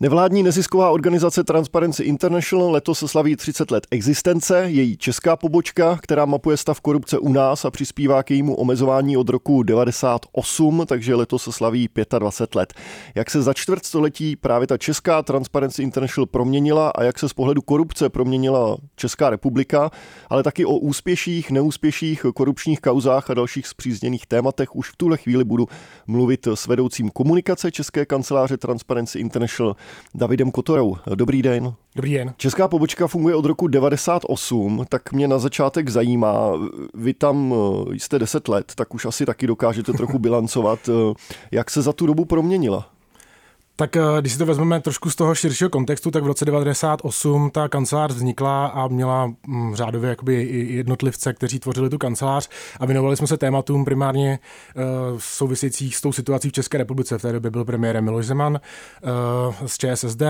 Nevládní nezisková organizace Transparency International letos slaví 30 let existence. Její česká pobočka, která mapuje stav korupce u nás a přispívá k jejímu omezování od roku 98, takže letos slaví 25 let. Jak se za čtvrt století právě ta česká Transparency International proměnila a jak se z pohledu korupce proměnila Česká republika, ale taky o úspěších, neúspěších, korupčních kauzách a dalších zpřízněných tématech už v tuhle chvíli budu mluvit s vedoucím komunikace České kanceláře Transparency International Davidem Kotorou. Dobrý den. Dobrý den. Česká pobočka funguje od roku 98, tak mě na začátek zajímá, vy tam eh, jste 10 let, tak už asi taky dokážete trochu bilancovat, eh, jak se za tu dobu proměnila. Tak eh, když si to vezmeme trošku z toho širšího kontextu, tak v roce 98 ta kancelář vznikla a měla mm, řádově jakoby jednotlivce, kteří tvořili tu kancelář a věnovali jsme se tématům primárně uh, souvisejících s tou situací v České republice. V té době byl premiérem Miloš Zeman uh, z ČSSD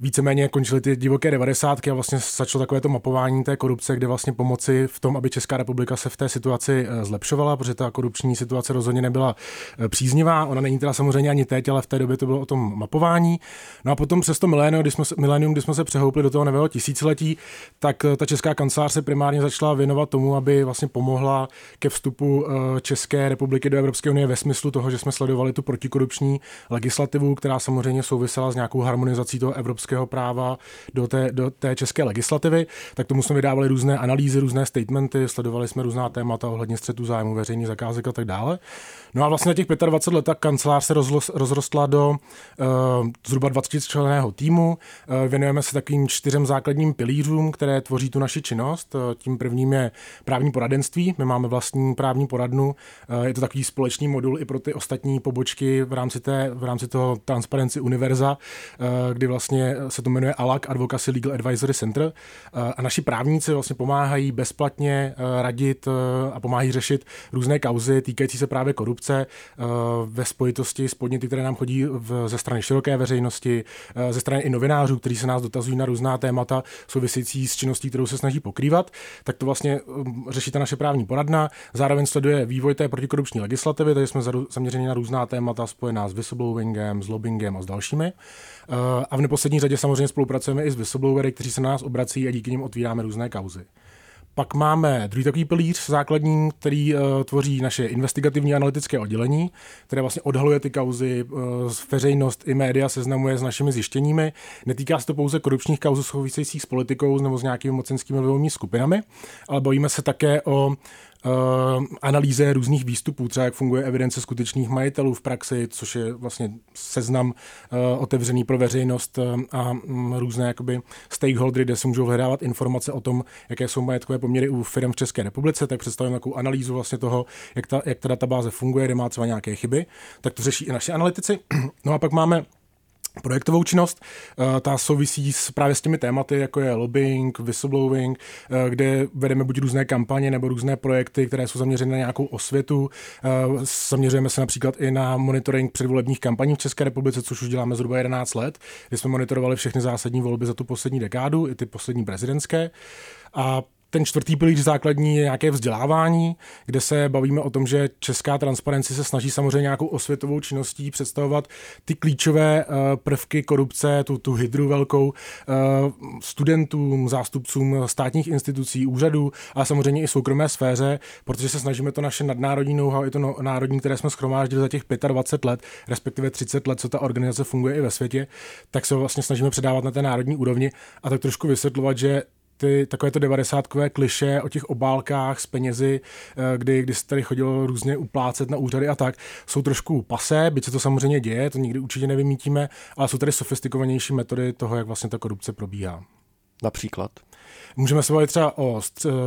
víceméně končily ty divoké devadesátky a vlastně začalo takové to mapování té korupce, kde vlastně pomoci v tom, aby Česká republika se v té situaci eh, zlepšovala, protože ta korupční situace rozhodně nebyla eh, příznivá. Ona není teda samozřejmě ani teď, ale v té době to bylo o tom mapování. No a potom přes to milénium, kdy jsme, milénium, kdy jsme se přehoupli do toho nového tisíciletí, tak eh, ta česká kancelář se primárně začala věnovat tomu, aby vlastně pomohla ke vstupu České republiky do Evropské unie ve smyslu toho, že jsme sledovali tu protikorupční legislativu, která samozřejmě souvisela s nějakou harmonizací toho evropského evropského práva do té, do té české legislativy, tak tomu jsme vydávali různé analýzy, různé statementy, sledovali jsme různá témata ohledně střetu zájmu veřejných zakázek a tak dále. No a vlastně na těch 25 let kancelář se rozrostla do uh, zhruba 20 členného týmu. Uh, věnujeme se takovým čtyřem základním pilířům, které tvoří tu naši činnost. Uh, tím prvním je právní poradenství. My máme vlastní právní poradnu. Uh, je to takový společný modul i pro ty ostatní pobočky v rámci, té, v rámci toho Transparency Univerza, uh, kdy vlastně se to jmenuje ALAC, Advocacy Legal Advisory Center. Uh, a naši právníci vlastně pomáhají bezplatně uh, radit uh, a pomáhají řešit různé kauzy týkající se právě korupce eh, ve spojitosti s podněty, které nám chodí ze strany široké veřejnosti, eh, ze strany i novinářů, kteří se nás dotazují na různá témata související s činností, kterou se snaží pokrývat, tak to vlastně řeší ta naše právní poradna. Zároveň sleduje vývoj té protikorupční legislativy, takže jsme zaměřeni na různá témata spojená s whistleblowingem, s lobbyingem a s dalšími. Eh, a v neposlední řadě samozřejmě spolupracujeme i s whistleblowery, kteří se na nás obrací a díky nim otvíráme různé kauzy. Pak máme druhý takový pilíř základní, který uh, tvoří naše investigativní analytické oddělení, které vlastně odhaluje ty kauzy, uh, veřejnost i média seznamuje s našimi zjištěními. Netýká se to pouze korupčních kauz souvisejících s politikou nebo s nějakými mocenskými vlivovými skupinami, ale bavíme se také o analýze různých výstupů, třeba jak funguje evidence skutečných majitelů v praxi, což je vlastně seznam uh, otevřený pro veřejnost uh, a um, různé jakoby stakeholdery, kde se můžou hledávat informace o tom, jaké jsou majetkové poměry u firm v České republice, tak představujeme takovou analýzu vlastně toho, jak ta, jak ta databáze funguje, kde má třeba nějaké chyby, tak to řeší i naši analytici. No a pak máme projektovou činnost. Eh, ta souvisí s, právě s těmi tématy, jako je lobbying, whistleblowing, eh, kde vedeme buď různé kampaně nebo různé projekty, které jsou zaměřené na nějakou osvětu. Eh, zaměřujeme se například i na monitoring předvolebních kampaní v České republice, což už děláme zhruba 11 let, kdy jsme monitorovali všechny zásadní volby za tu poslední dekádu, i ty poslední prezidentské. A ten čtvrtý pilíř základní je nějaké vzdělávání, kde se bavíme o tom, že česká transparenci se snaží samozřejmě nějakou osvětovou činností představovat ty klíčové uh, prvky korupce, tu, tu hydru velkou uh, studentům, zástupcům státních institucí, úřadů, ale samozřejmě i soukromé sféře, protože se snažíme to naše nadnárodní know-how, i to no, národní, které jsme schromáždili za těch 25 let, respektive 30 let, co ta organizace funguje i ve světě, tak se vlastně snažíme předávat na té národní úrovni a tak trošku vysvětlovat, že ty takové to devadesátkové kliše o těch obálkách s penězi, eh, kdy, kdy se tady chodilo různě uplácet na úřady a tak, jsou trošku pasé, byť se to samozřejmě děje, to nikdy určitě nevymítíme, ale jsou tady sofistikovanější metody toho, jak vlastně ta korupce probíhá. Například? Můžeme se bavit třeba o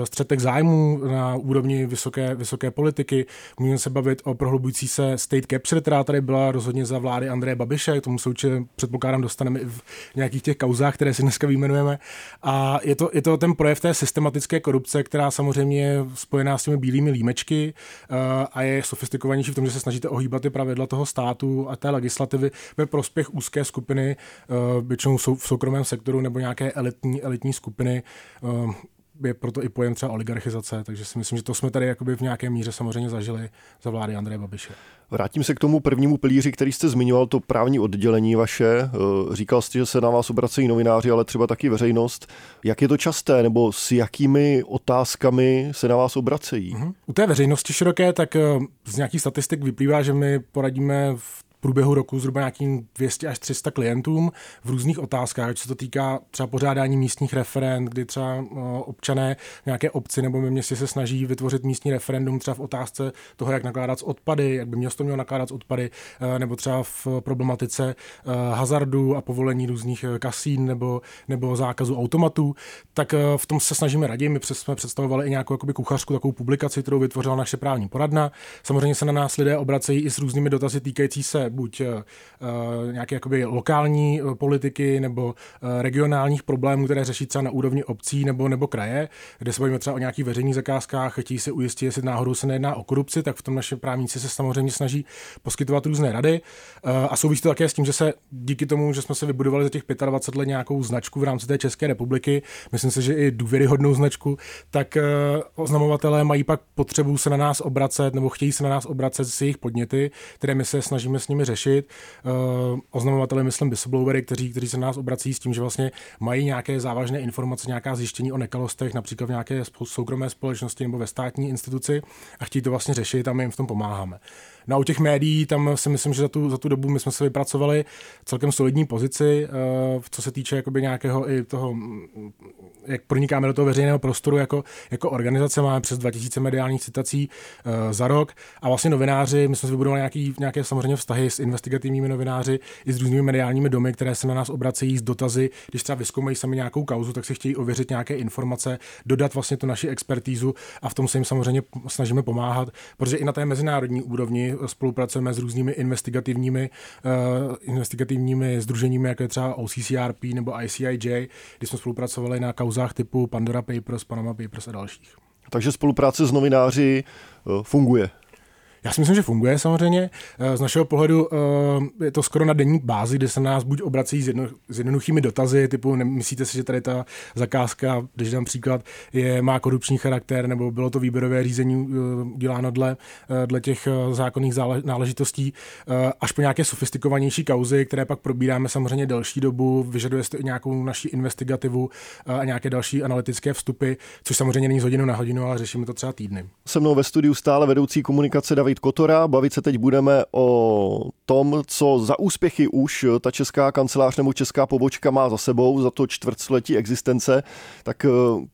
střetech zájmů na úrovni vysoké, vysoké politiky, můžeme se bavit o prohlubující se state capture, která tady byla rozhodně za vlády Andreje Babiše, k tomu se určitě předpokládám dostaneme i v nějakých těch kauzách, které si dneska vyjmenujeme. A je to, je to ten projev té systematické korupce, která samozřejmě je spojená s těmi bílými límečky uh, a je sofistikovanější v tom, že se snažíte ohýbat ty pravidla toho státu a té legislativy ve prospěch úzké skupiny, uh, většinou v soukromém sektoru nebo nějaké elitní, elitní skupiny, Ehm, je proto i pojem třeba oligarchizace, takže si myslím, že to jsme tady jakoby v nějaké míře samozřejmě zažili za vlády Andreje Babiše. Vrátím se k tomu prvnímu pilíři, který jste zmiňoval, to právní oddělení vaše. Eh, říkal jste, že se na vás obracejí novináři, ale třeba taky veřejnost. Jak je to časté, nebo s jakými otázkami se na vás obracejí? Uh-huh. U té veřejnosti široké, tak eh, z nějakých statistik vyplývá, že my poradíme v průběhu roku zhruba nějakým 200 až 300 klientům v různých otázkách, ať se to týká třeba pořádání místních referent, kdy třeba eh, občané nějaké obci nebo městě se snaží vytvořit místní referendum třeba v otázce toho, jak nakládat s odpady, jak by město mělo nakládat s odpady, eh, nebo třeba v problematice eh, hazardu a povolení různých kasín nebo, nebo zákazu automatů, tak v tom se snažíme raději. My jsme představovali i nějakou jakoby kuchařku, takovou publikaci, kterou vytvořila naše právní poradna. Samozřejmě se na nás lidé obracejí i s různými dotazy týkající se buď uh, nějaké jakoby lokální eh, politiky nebo regionálních problémů, které řeší třeba na úrovni obcí nebo, nebo kraje, kde se bavíme třeba o nějakých veřejných zakázkách, chtějí se ujistit, jestli náhodou se nejedná o korupci, tak v tom naše právníci se samozřejmě snaží poskytovat různé rady. A souvisí to také s tím, že se díky tomu, že jsme se vybudovali za těch 25 let nějakou značku v rámci té České republiky, myslím si, že i důvěryhodnou značku, tak oznamovatelé mají pak potřebu se na nás obracet nebo chtějí se na nás obracet s jejich podněty, které my se snažíme s nimi řešit. Uh, oznamovatele, myslím, whistleblowery, kteří, kteří se na nás obrací s tím, že vlastně mají nějaké závažné informace, nějaká zjištění o nekalostech, například v nějaké soukromé společnosti nebo ve státní instituci a chtějí to vlastně řešit a my jim v tom pomáháme. No a u těch médií, tam si myslím, že za tu, za tu dobu my jsme se vypracovali celkem solidní pozici, uh, co se týče jakoby nějakého i toho, mm, jak pronikáme do toho veřejného prostoru jako, jako organizace. Máme přes 2000 mediálních citací uh, za rok a vlastně novináři, my jsme si vybudovali nějaký, nějaké samozřejmě vztahy s investigativními novináři i s různými mediálními domy, které se na nás obracejí s dotazy, když třeba vyzkoumají sami nějakou kauzu, tak si chtějí ověřit nějaké informace, dodat vlastně tu naši expertízu a v tom se jim samozřejmě snažíme pomáhat, protože i na té mezinárodní úrovni spolupracujeme s různými investigativními, uh, investigativními združeními, jako je třeba OCCRP nebo ICIJ, kdy jsme spolupracovali na kauzách typu Pandora Papers, Panama Papers a dalších. Takže spolupráce s novináři uh, funguje. Já si myslím, že funguje samozřejmě. Eh, z našeho pohledu eh, je to skoro na denní bázi, kde se nás buď obrací s, jedno, s jednoduchými dotazy, typu myslíte si, že tady ta zakázka, když dám příklad, je, má korupční charakter, nebo bylo to výběrové řízení eh, děláno dle, dle těch zákonných náležitostí, až po nějaké sofistikovanější kauzy, které pak probíráme samozřejmě delší dobu, vyžaduje se i nějakou naší investigativu a nějaké další analytické vstupy, což samozřejmě není z hodinu na hodinu, ale řešíme to třeba týdny. Se mnou ve studiu stále vedoucí komunikace David David Kotora. Bavit se teď budeme o tom, co za úspěchy už ta česká kancelář nebo česká pobočka má za sebou za to čtvrtstoletí existence. Tak eh,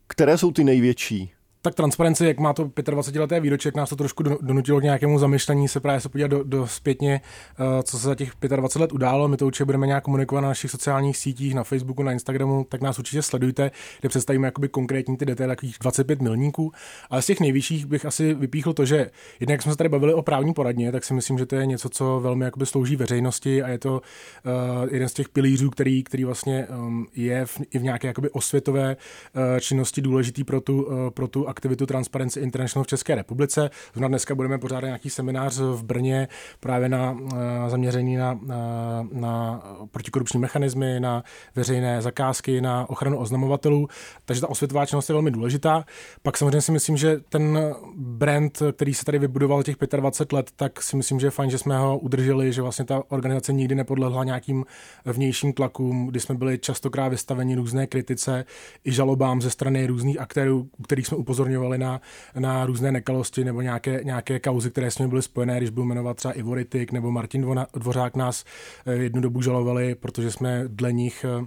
které jsou ty největší? Tak transparenci, jak má to 25-leté výročí, jak nás to trošku donutilo k nějakému zamyšlení se právě se podívat do, do zpětně, uh, co se za těch 25 let událo. My to určitě budeme nějak komunikovat na našich sociálních sítích, na Facebooku, na Instagramu, tak nás určitě sledujte, kde představíme jakoby konkrétní ty detaily, takových 25 milníků. Ale z těch nejvyšších bych asi vypíchl to, že jednak jsme se tady bavili o právní poradně, tak si myslím, že to je něco, co velmi jakoby slouží veřejnosti a je to uh, jeden z těch pilířů, který, který vlastně um, je v, i v nějaké jakoby osvětové uh, činnosti důležitý pro tu, pro tu aktivitu Transparency International v České republice. Zrovna dneska budeme pořádat nějaký seminář v Brně právě na uh, zaměření na, na, na protikorupční mechanismy, na veřejné zakázky, na ochranu oznamovatelů. Takže ta osvětová činnost je velmi důležitá. Pak samozřejmě si myslím, že ten brand, který se tady vybudoval těch 25 let, tak si myslím, že je fajn, že jsme ho udrželi, že vlastně ta organizace nikdy nepodlehla nějakým vnějším tlakům, kdy jsme byli častokrát vystaveni různé kritice i žalobám ze strany různých aktérů, kterých jsme upozornili upozorňovali na, na různé nekalosti nebo nějaké, nějaké kauzy, které s nimi byly spojené, když byl jmenovat třeba Ivo Rytik nebo Martin Dvořák nás eh, jednu dobu žalovali, protože jsme dle nich eh,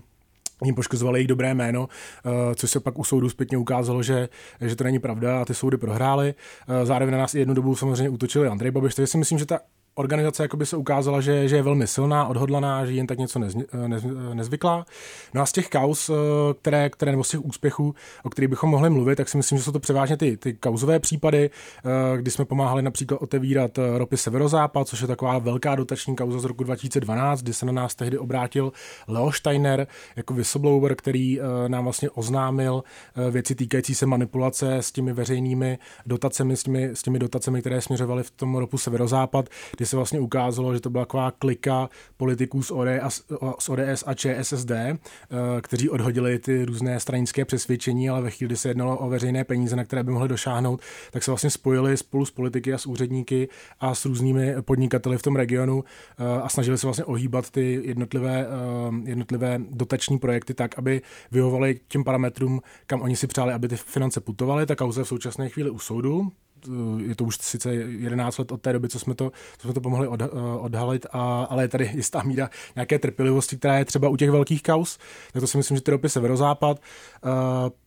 jim poškozovali jejich dobré jméno, eh, což se pak u soudu zpětně ukázalo, že, že to není pravda a ty soudy prohrály. Zároveň na nás jednu dobu samozřejmě útočili Andrej Babiš, takže si myslím, že ta organizace jakoby se ukázala, že, že je velmi silná, odhodlaná, že jen tak něco nez, nez, nezvyklá. No a z těch kaus, eh, které, které nebo z těch úspěchů, o kterých bychom mohli mluvit, tak si myslím, že jsou to převážně ty, ty kauzové případy, eh, kdy jsme pomáhali například otevírat eh, ropy Severozápad, což je taková velká dotační kauza z roku 2012, kdy se na nás tehdy obrátil Leo Steiner jako whistleblower, který nám vlastně oznámil věci týkající se manipulace s těmi veřejnými dotacemi, s těmi, s těmi dotacemi, které směřovaly v tom ropu Severozápad, kdy se vlastně ukázalo, že to byla taková klika politiků z ODS, z ODS a ČSSD, kteří odhodili ty různé stranické přesvědčení, ale ve chvíli, kdy se jednalo o veřejné peníze, na které by mohli došáhnout, tak se vlastně spojili spolu s politiky a s úředníky a s různými podnikateli v tom regionu a snažili se vlastně ohýbat ty jednotlivé, jednotlivé dotační projekty tak, aby vyhovovaly těm parametrům, kam oni si přáli, aby ty finance putovaly. Ta kauza je v současné chvíli u soudu, je to už sice 11 let od té doby, co jsme to, co jsme to pomohli od, odhalit, a, ale je tady jistá míra nějaké trpělivosti, která je třeba u těch velkých kaus, tak to si myslím, že ty ropy severozápad. Uh,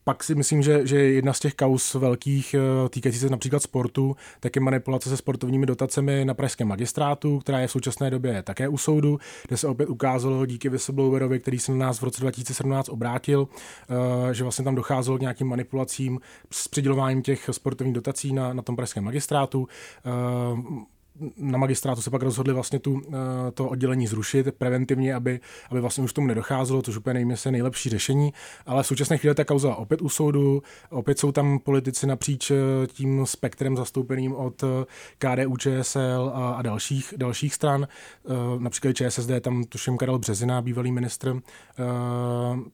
pak si myslím, že, že jedna z těch kaus velkých uh, týkající se například sportu, tak je manipulace se sportovními dotacemi na pražském magistrátu, která je v současné době také u soudu, kde se opět ukázalo díky whistleblowerovi, který se na nás v roce 2017 obrátil, že vlastně tam docházelo k nějakým manipulacím s přidělováním těch sportovních dotací na, na na tom pražském magistrátu. Eh, na magistrátu se pak rozhodli vlastně tu, eh, to oddělení zrušit preventivně, aby, aby vlastně už tomu nedocházelo, což úplně nevím, jestli nejlepší řešení, ale v současné chvíli ta kauza opět u soudu, opět jsou tam politici napříč eh, tím spektrem zastoupeným od KDU, ČSL a, a dalších, dalších stran, například ČSSD, tam tuším Karel Březina, bývalý ministr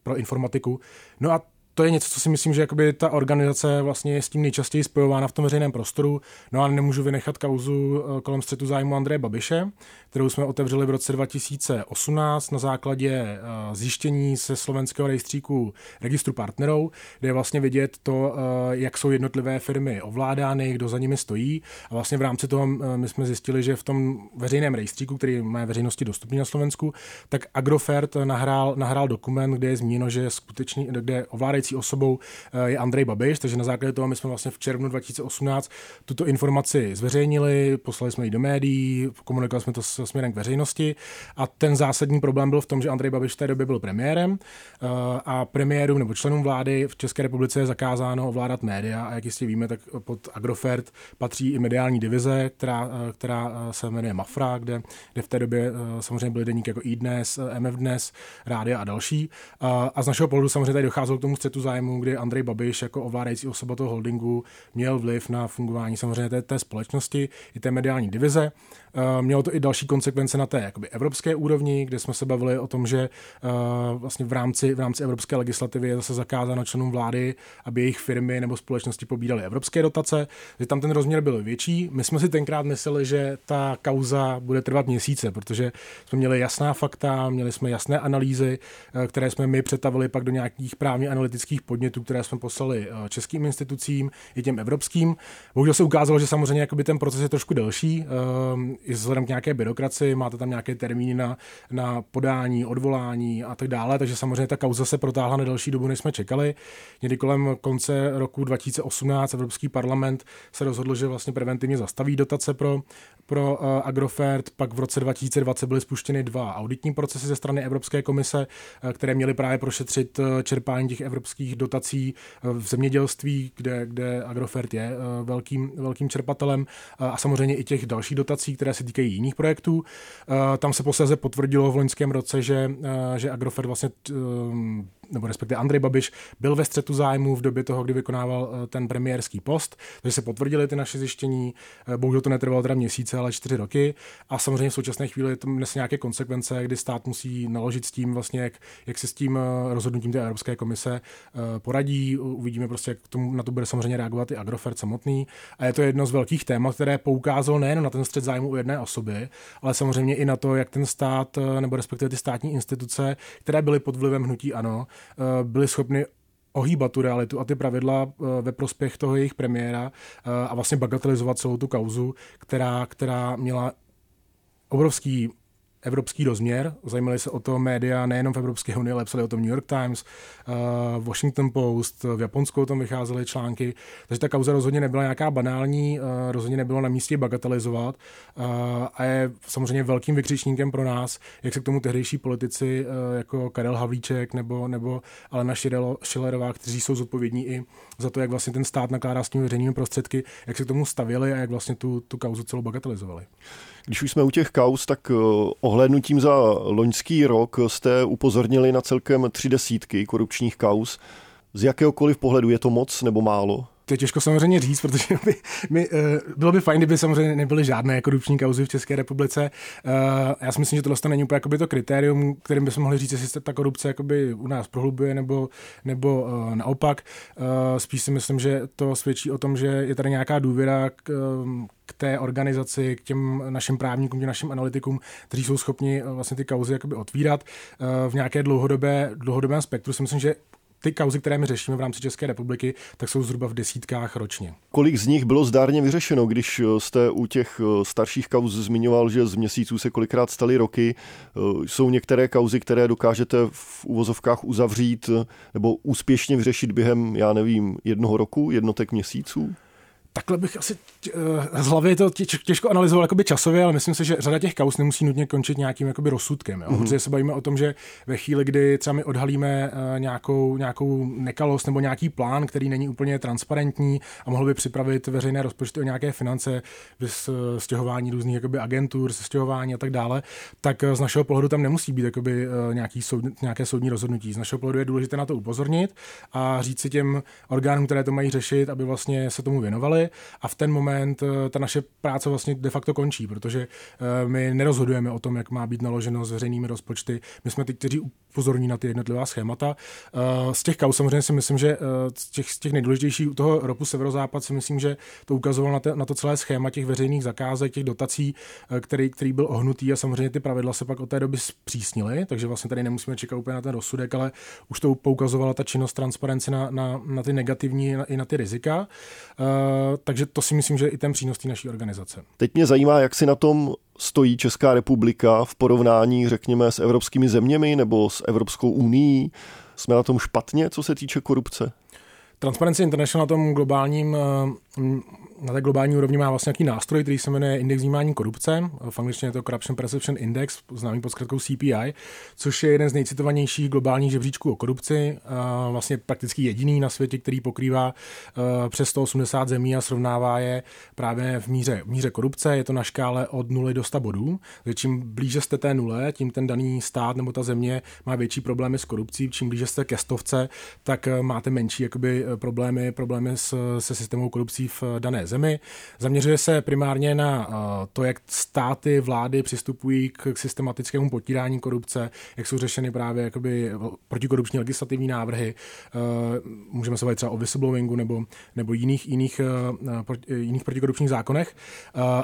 pro informatiku. No a to je něco, co si myslím, že jakoby ta organizace vlastně je s tím nejčastěji spojována v tom veřejném prostoru. No a nemůžu vynechat kauzu eh, kolem střetu zájmu Andreje Babiše, kterou jsme otevřeli v roce 2018 na základě eh, zjištění se slovenského rejstříku registru partnerů, kde je vlastně vidět to, eh, jak jsou jednotlivé firmy ovládány, kdo za nimi stojí. A vlastně v rámci toho my jsme zjistili, že v tom veřejném rejstříku, který má veřejnosti dostupný na Slovensku, tak Agrofert nahrál, nahrál dokument, kde je zmíněno, že skutečně, kde ovládající osobou eh, je Andrej Babiš, takže na základě toho my jsme vlastně v červnu 2018 tuto informaci zveřejnili, poslali jsme ji do médií, komunikovali jsme to s směrem k veřejnosti a ten zásadní problém byl v tom, že Andrej Babiš v té době byl premiérem eh, a premiérům nebo členům vlády v České republice je zakázáno ovládat média a jak jistě víme, tak pod Agrofert patří i mediální divize, která, eh, která se jmenuje Mafra, kde, kde v té době samozřejmě byly deníky jako iDnes, MF Dnes, Rádia a další. A z našeho pohledu samozřejmě tady docházelo k tomu střetu zájmu, kdy Andrej Babiš jako ovládající osoba toho holdingu měl vliv na fungování samozřejmě té, té společnosti i té mediální divize. Mělo to i další konsekvence na té jakoby, evropské úrovni, kde jsme se bavili o tom, že uh, vlastně v rámci, v rámci evropské legislativy je zase zakázáno členům vlády, aby jejich firmy nebo společnosti pobídaly evropské dotace, že tam ten rozměr byl větší. My jsme si tenkrát mysleli, že ta kauza bude trvat měsíce, protože jsme měli jasná fakta, měli jsme jasné analýzy, uh, které jsme my přetavili pak do nějakých právně analytických podnětů, které jsme poslali eh, českým institucím i těm evropským. Bohužel se ukázalo, že samozřejmě jakoby ten proces je trošku delší, eh, i vzhledem k nějaké byrokracii, máte tam nějaké termíny na, na podání, odvolání a tak dále, takže samozřejmě ta kauza se protáhla na delší dobu, než jsme čekali. Někdy kolem konce roku 2018 Evropský parlament se rozhodl, že vlastně preventivně zastaví dotace pro, pro uh, Agrofert, pak v roce 2020 byly spuštěny dva auditní procesy ze strany Evropské komise, uh, které měly právě prošetřit uh, čerpání těch evropských dotací eh, v zemědělství, kde, kde Agrofert je eh, velkým, velkým čerpatelem eh, a samozřejmě i těch dalších dotací, které se týkají jiných projektů. Tam se posledně potvrdilo v loňském roce, že, že Agrofert vlastně nebo respektive Andrej Babiš, byl ve střetu zájmu v době toho, kdy vykonával ten premiérský post, takže se potvrdili ty naše zjištění. Bohužel to netrvalo teda měsíce, ale čtyři roky. A samozřejmě v současné chvíli to nese nějaké konsekvence, kdy stát musí naložit s tím, vlastně, jak, jak se s tím rozhodnutím té Evropské komise Eh, poradí. Uvidíme prostě, jak tomu, na to bude samozřejmě reagovat i Agrofert samotný. A je to jedno z velkých témat, které poukázalo nejen na ten střed zájmu u jedné osoby, ale samozřejmě i na to, jak ten stát, eh, nebo respektive ty státní instituce, které byly pod vlivem hnutí ANO, eh, byly schopny ohýbat tu realitu a ty pravidla ve prospěch toho jejich premiéra a vlastně bagatelizovat celou tu kauzu, která, která měla obrovský evropský rozměr. Zajímali se o to média nejenom v Evropské unii, ale psali o tom New York Times, uh, Washington Post, v Japonsku o tom vycházely články. Takže ta kauza rozhodně nebyla nějaká banální, uh, rozhodně nebylo na místě bagatelizovat uh, a je samozřejmě velkým vykřičníkem pro nás, jak se k tomu tehdejší politici jako Karel Havlíček nebo, nebo Alena Šilerová, kteří jsou zodpovědní i za to, jak vlastně ten stát nakládá s těmi veřejnými prostředky, jak se k tomu stavili a jak vlastně tu, tu kauzu celou bagatelizovali. Když už jsme u těch kaus, tak eh, ohlednutím za loňský rok jste upozornili na celkem tři desítky korupčních kaus. Z jakéhokoliv pohledu je to moc nebo málo? To je těžko samozřejmě říct, protože by, my, uh, bylo by fajn, kdyby samozřejmě nebyly žádné korupční kauzy v České republice. Uh, já si myslím, že tohle není úplně to kritérium, kterým bychom mohli říct, jestli se ta korupce jakoby u nás prohlubuje nebo, nebo uh, naopak. Spíš si myslím, že to svědčí o tom, že je tady nějaká důvěra k, k té organizaci, k těm našim právníkům, těm našim analytikům, kteří jsou schopni vlastně ty kauzy jakoby otvírat v nějaké dlouhodobé, dlouhodobém spektru. Si myslím, že ty kauzy, které my řešíme v rámci České republiky, tak jsou zhruba v desítkách ročně. Kolik z nich bylo zdárně vyřešeno, když eh, jste u těch eh, starších kauz zmiňoval, že z měsíců se kolikrát staly roky? Eh, jsou některé kauzy, které dokážete v uvozovkách uzavřít nebo úspěšně vyřešit během, já nevím, jednoho roku, jednotek měsíců? Takhle bych asi z hlavy to těžko analyzoval jakoby časově, ale myslím si, že řada těch kaus nemusí nutně končit nějakým jakoby rozsudkem. Jo? Mm-hmm. Protože se bavíme o tom, že ve chvíli, kdy třeba my odhalíme nějakou, nějakou nekalost nebo nějaký plán, který není úplně transparentní a mohl by připravit veřejné rozpočty o nějaké finance, stěhování různých jakoby agentur, stěhování a tak dále, tak z našeho pohledu tam nemusí být jakoby nějaký soud, nějaké soudní rozhodnutí. Z našeho pohledu je důležité na to upozornit a říct si těm orgánům, které to mají řešit, aby vlastně se tomu věnovali a v ten moment eh, ta naše práce vlastně de facto končí, protože eh, my nerozhodujeme o tom, jak má být naloženo s veřejnými rozpočty. My jsme ty, kteří upozorní na ty jednotlivá schémata. Eh, z těch kaus samozřejmě si myslím, že z těch, z těch nejdůležitějších u toho roku Severozápad si myslím, že to ukazovalo na, te, na to celé schéma těch veřejných zakázek, těch dotací, který, který byl ohnutý a samozřejmě ty pravidla se pak od té doby zpřísnily, takže vlastně tady nemusíme čekat úplně na ten rozsudek, ale už to poukazovala ta činnost transparenci na, na, na ty negativní i na ty rizika takže to si myslím, že je i ten přínos té naší organizace. Teď mě zajímá, jak si na tom stojí Česká republika v porovnání, řekněme, s evropskými zeměmi nebo s Evropskou unii. Jsme na tom špatně, co se týče korupce? Transparency International na tom globálním eh, na té globální úrovni má vlastně nějaký nástroj, který se jmenuje Index vnímání korupce. V angličtině je to Corruption Perception Index, známý pod zkratkou CPI, což je jeden z nejcitovanějších globálních žebříčků o korupci. Vlastně prakticky jediný na světě, který pokrývá přes 180 zemí a srovnává je právě v míře, v míře korupce. Je to na škále od 0 do 100 bodů. Takže čím blíže jste té nule, tím ten daný stát nebo ta země má větší problémy s korupcí. Čím blíže jste ke stovce, tak máte menší jakoby, problémy, problémy s, se systémou korupcí v dané zemi. Zaměřuje se primárně na eh, to, jak státy, vlády přistupují k systematickému potírání korupce, jak jsou řešeny právě jakoby protikorupční legislativní návrhy. Eh, můžeme se bavit třeba o whistleblowingu nebo, nebo jiných, jiných, eh, jiných protikorupčních zákonech.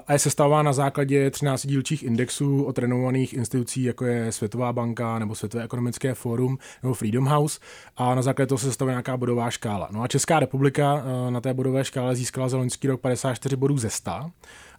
A je sestavová na základě 13 dílčích indexů od renomovaných institucí, jako je Světová banka nebo Světové ekonomické fórum nebo Freedom House. A na základě toho se sestavuje nějaká bodová škála. No a Česká republika na té bodové škále získala za loňský rok 54 bodů ze 100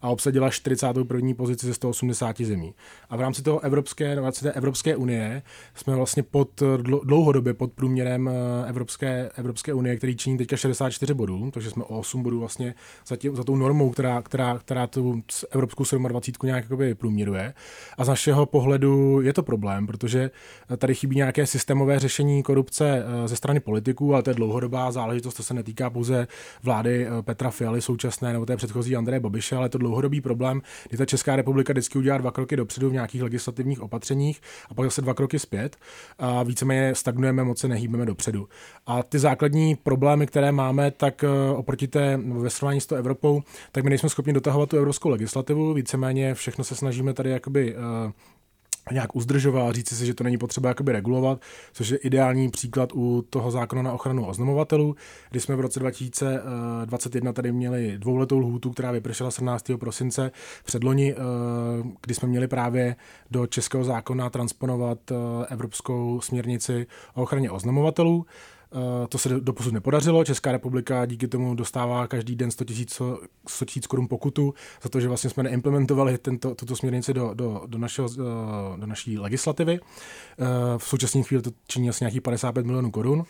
a obsadila 41. pozici ze 180 zemí. A v rámci toho Evropské, v té Evropské unie jsme vlastně pod, dlouhodobě pod průměrem eh, Evropské, Evropské unie, který činí teďka 64 bodů, takže jsme o 8 bodů vlastně za, tím, za tou normou, která, která, která tu Evropskou 27 nějak průměruje. A z našeho pohledu je to problém, protože tady chybí nějaké systémové řešení korupce eh, ze strany politiků, ale to je dlouhodobá záležitost, to se netýká pouze vlády eh, Petra Fialy současné nebo té předchozí Andreje Babiše, ale to dlouhodobý problém, kdy ta Česká republika vždycky udělá dva kroky dopředu v nějakých legislativních opatřeních a pak zase dva kroky zpět a víceméně stagnujeme, moc se nehýbeme dopředu. A ty základní problémy, které máme, tak eh, oproti té ve srovnání s tou Evropou, tak my nejsme schopni dotahovat tu evropskou legislativu, víceméně všechno se snažíme tady jakoby nějak uzdržoval, říci si, že to není potřeba jakoby regulovat, což je ideální příklad u toho zákona na ochranu oznamovatelů, kdy jsme v roce 2021 tady měli dvouletou lhůtu, která vypršela 17. prosince předloni, eh, kdy jsme měli právě do českého zákona transponovat eh, evropskou směrnici o ochraně oznamovatelů. Eh, to se doposud nepodařilo. Česká republika díky tomu dostává každý den 100 tisíc korun pokutu za to, že vlastně jsme neimplementovali tento, tuto směrnici do, do, do, našeho, eh, do naší legislativy. Eh, v současné chvíli to činí asi nějakých 55 milionů korun.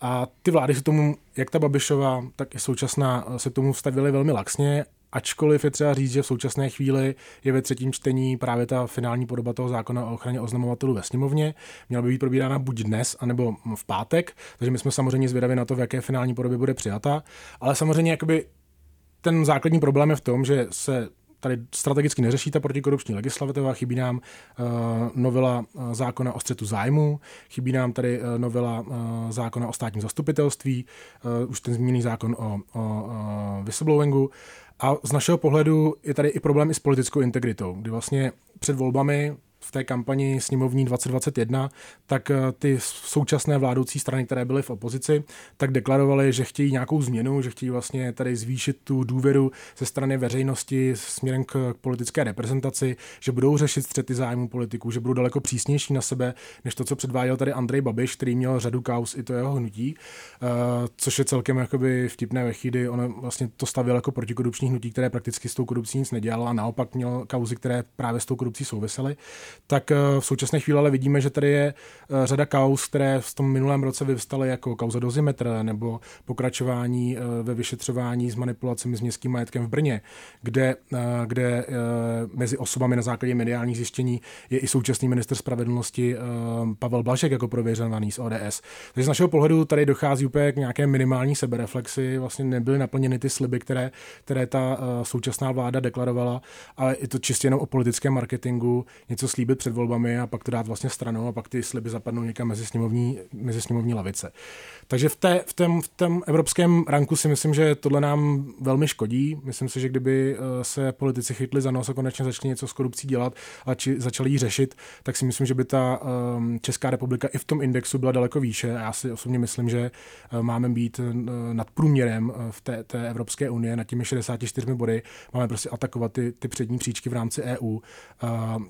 A ty vlády se tomu, jak ta Babišová, tak i současná, se tomu stavily velmi laxně Ačkoliv je třeba říct, že v současné chvíli je ve třetím čtení právě ta finální podoba toho zákona o ochraně oznamovatelů ve sněmovně. Měla by být probírána buď dnes, anebo v pátek, takže my jsme samozřejmě zvědaví na to, v jaké finální podobě bude přijata. Ale samozřejmě jakoby ten základní problém je v tom, že se tady strategicky neřeší ta protikorupční legislativa, chybí nám uh, novela uh, zákona o střetu zájmu, chybí nám tady uh, novela uh, zákona o státním zastupitelství, uh, už ten zmíněný zákon o, o uh, whistleblowingu. A z našeho pohledu je tady i problém i s politickou integritou, kdy vlastně před volbami v té kampani sněmovní 2021, tak eh, ty současné vládoucí strany, které byly v opozici, tak deklarovaly, že chtějí nějakou změnu, že chtějí vlastně tady zvýšit tu důvěru ze strany veřejnosti směrem k politické reprezentaci, že budou řešit střety zájmu politiků, že budou daleko přísnější na sebe, než to, co předváděl tady Andrej Babiš, který měl řadu kaus i to jeho hnutí, eh, což je celkem jakoby vtipné ve chvíli. On vlastně to stavěl jako protikorupční hnutí, které prakticky s tou korupcí nic nedělalo a naopak měl kauzy, které právě s tou korupcí souvisely tak eh, v současné chvíli ale vidíme, že tady je eh, řada kaus, které v tom minulém roce vyvstaly jako kauza dozimetr nebo pokračování eh, ve vyšetřování s manipulacemi s městským majetkem v Brně, kde, kde mezi osobami na základě mediálních zjištění je i současný minister spravedlnosti Pavel Blažek jako prověřený z ODS. Takže z našeho pohledu tady dochází úplně k nějaké minimální sebereflexi, vlastně nebyly naplněny ty sliby, které, které ta současná vláda deklarovala, ale je to čistě jenom o politickém marketingu, něco slíbit slíbit před volbami a pak to dát vlastně stranou a pak ty sliby zapadnou někam mezi sněmovní, mezi sněmovní lavice. Takže v, té, v, tom, v tom evropském ranku si myslím, že tohle nám velmi škodí. Myslím si, že kdyby eh, se politici chytli za nos a konečně začali něco s korupcí dělat a či, začali ji řešit, tak si myslím, že by ta um, Česká republika i v tom indexu byla daleko výše. Já si osobně myslím, že uh, máme být uh, nad průměrem v té, té Evropské unie, nad těmi 64 body. Máme prostě atakovat ty, ty přední příčky v rámci EU.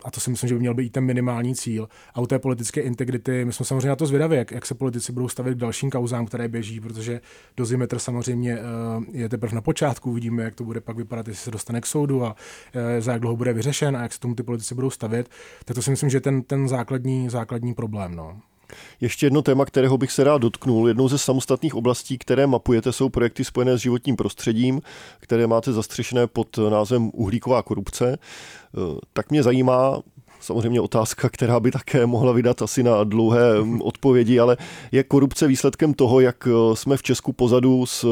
A to si myslím, že by měl být ten minimální cíl. A u té politické integrity, my jsme samozřejmě na to zvědaví, jak, jak se politici budou stavit k dalším kauzám, které běží, protože dozimetr samozřejmě uh, je teprve na počátku, uvidíme, jak to bude pak vypadat, jestli se dostane k soudu a uh, za jak dlouho bude vyřešen a jak se tomu ty politici budou stavět. Tak to si myslím, že je ten, ten základní, základní problém. No. Ještě jedno téma, kterého bych se rád dotknul. Jednou ze samostatných oblastí, které mapujete, jsou projekty spojené s životním prostředím, které máte zastřešené pod názvem uhlíková korupce. Eh, tak mě zajímá, samozřejmě otázka, která by také mohla vydat asi na dlouhé mm, odpovědi, ale je korupce výsledkem toho, jak eh, jsme v Česku pozadu s eh,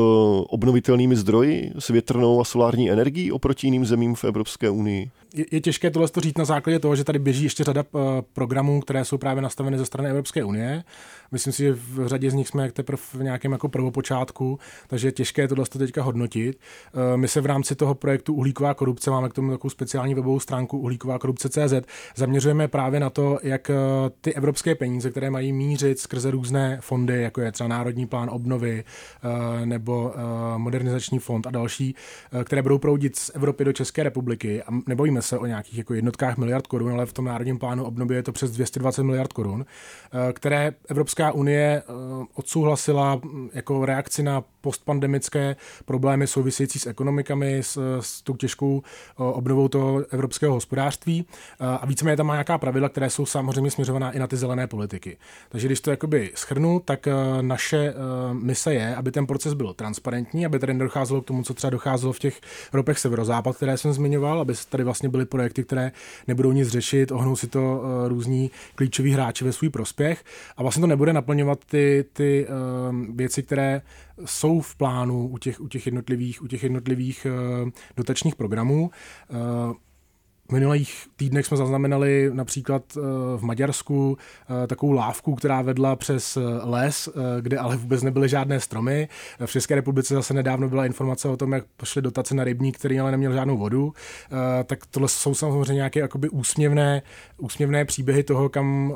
obnovitelnými zdroji, s větrnou a solární energií oproti jiným zemím v Evropské unii? je, těžké tohle říct na základě toho, že tady běží ještě řada uh, programů, které jsou právě nastaveny ze strany Evropské unie. Myslím si, že v řadě z nich jsme jak teprve v nějakém jako prvopočátku, takže je těžké tohle teďka hodnotit. Uh, my se v rámci toho projektu Uhlíková korupce, máme k tomu takovou speciální webovou stránku uhlíková korupce.cz, zaměřujeme právě na to, jak uh, ty evropské peníze, které mají mířit skrze různé fondy, jako je třeba Národní plán obnovy uh, nebo Modernizační fond a další, které budou proudit z Evropy do České republiky. A nebojíme se o nějakých jako jednotkách miliard korun, ale v tom národním plánu obnovy je to přes 220 miliard korun, eh, které Evropská unie eh, odsouhlasila jako reakci na postpandemické problémy související s ekonomikami, s, s tou těžkou eh, obnovou toho evropského hospodářství. A víceméně tam má nějaká pravidla, které jsou samozřejmě směřovaná i na ty zelené politiky. Takže když to jakoby schrnu, tak naše mise je, aby ten proces byl transparentní, aby tady nedocházelo k tomu, co třeba docházelo v těch ropech severozápad, které jsem zmiňoval, aby tady vlastně byly projekty, které nebudou nic řešit, ohnou si to různí klíčoví hráči ve svůj prospěch a vlastně to nebude naplňovat ty, ty uh, věci, které jsou v plánu u těch, u těch jednotlivých, u těch jednotlivých uh, dotačních programů. Uh, v minulých týdnech jsme zaznamenali například v Maďarsku takovou lávku, která vedla přes les, kde ale vůbec nebyly žádné stromy. V České republice zase nedávno byla informace o tom, jak pošly dotace na rybník, který ale neměl žádnou vodu. Tak tohle jsou samozřejmě nějaké jakoby úsměvné, úsměvné příběhy toho, kam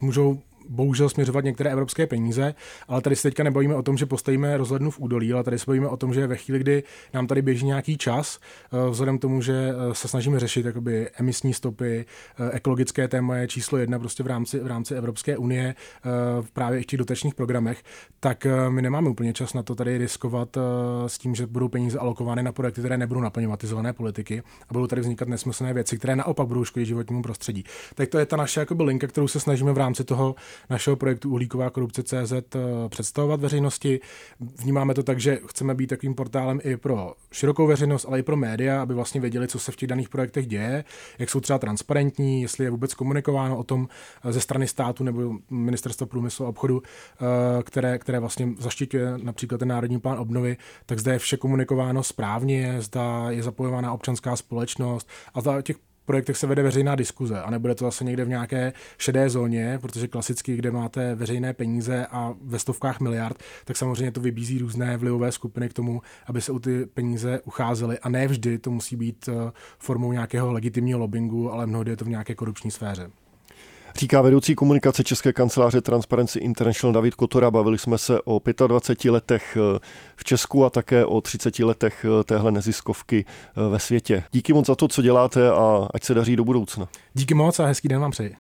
můžou bohužel směřovat některé evropské peníze, ale tady se teďka nebavíme o tom, že postavíme rozhlednu v údolí, ale tady se bavíme o tom, že ve chvíli, kdy nám tady běží nějaký čas, eh, vzhledem k tomu, že eh, se snažíme řešit jakoby emisní stopy, eh, ekologické téma je číslo jedna prostě v rámci, v rámci Evropské unie, právě i v těch dotačních programech, tak my nemáme úplně čas na to tady riskovat s tím, že budou peníze alokovány na projekty, které nebudou naplňovat zelené politiky a budou tady vznikat nesmyslné věci, které naopak budou škodit životnímu prostředí. Tak to je ta naše jakoby linka, kterou se snažíme v rámci toho našeho projektu Uhlíková korupce CZ představovat veřejnosti. Vnímáme to tak, že chceme být takovým portálem i pro širokou veřejnost, ale i pro média, aby vlastně věděli, co se v těch daných projektech děje, jak jsou třeba transparentní, jestli je vůbec komunikováno o tom ze strany státu nebo ministerstva průmyslu a obchodu, které, které vlastně zaštiťuje například ten Národní plán obnovy, tak zde je vše komunikováno správně, zda je zapojována občanská společnost a zda těch projektech se vede veřejná diskuze a nebude to zase někde v nějaké šedé zóně, protože klasicky, kde máte veřejné peníze a ve stovkách miliard, tak samozřejmě to vybízí různé vlivové skupiny k tomu, aby se o ty peníze ucházely a ne vždy to musí být eh, formou nějakého legitimního lobbingu, ale mnohdy je to v nějaké korupční sféře. Říká vedoucí komunikace České kanceláře Transparency International David Kotora. Bavili jsme se o 25 letech eh, v Česku a také o 30 letech eh, téhle neziskovky eh, ve světě. Díky moc za to, co děláte a ať se daří do budoucna. Díky moc a hezký den vám přeji.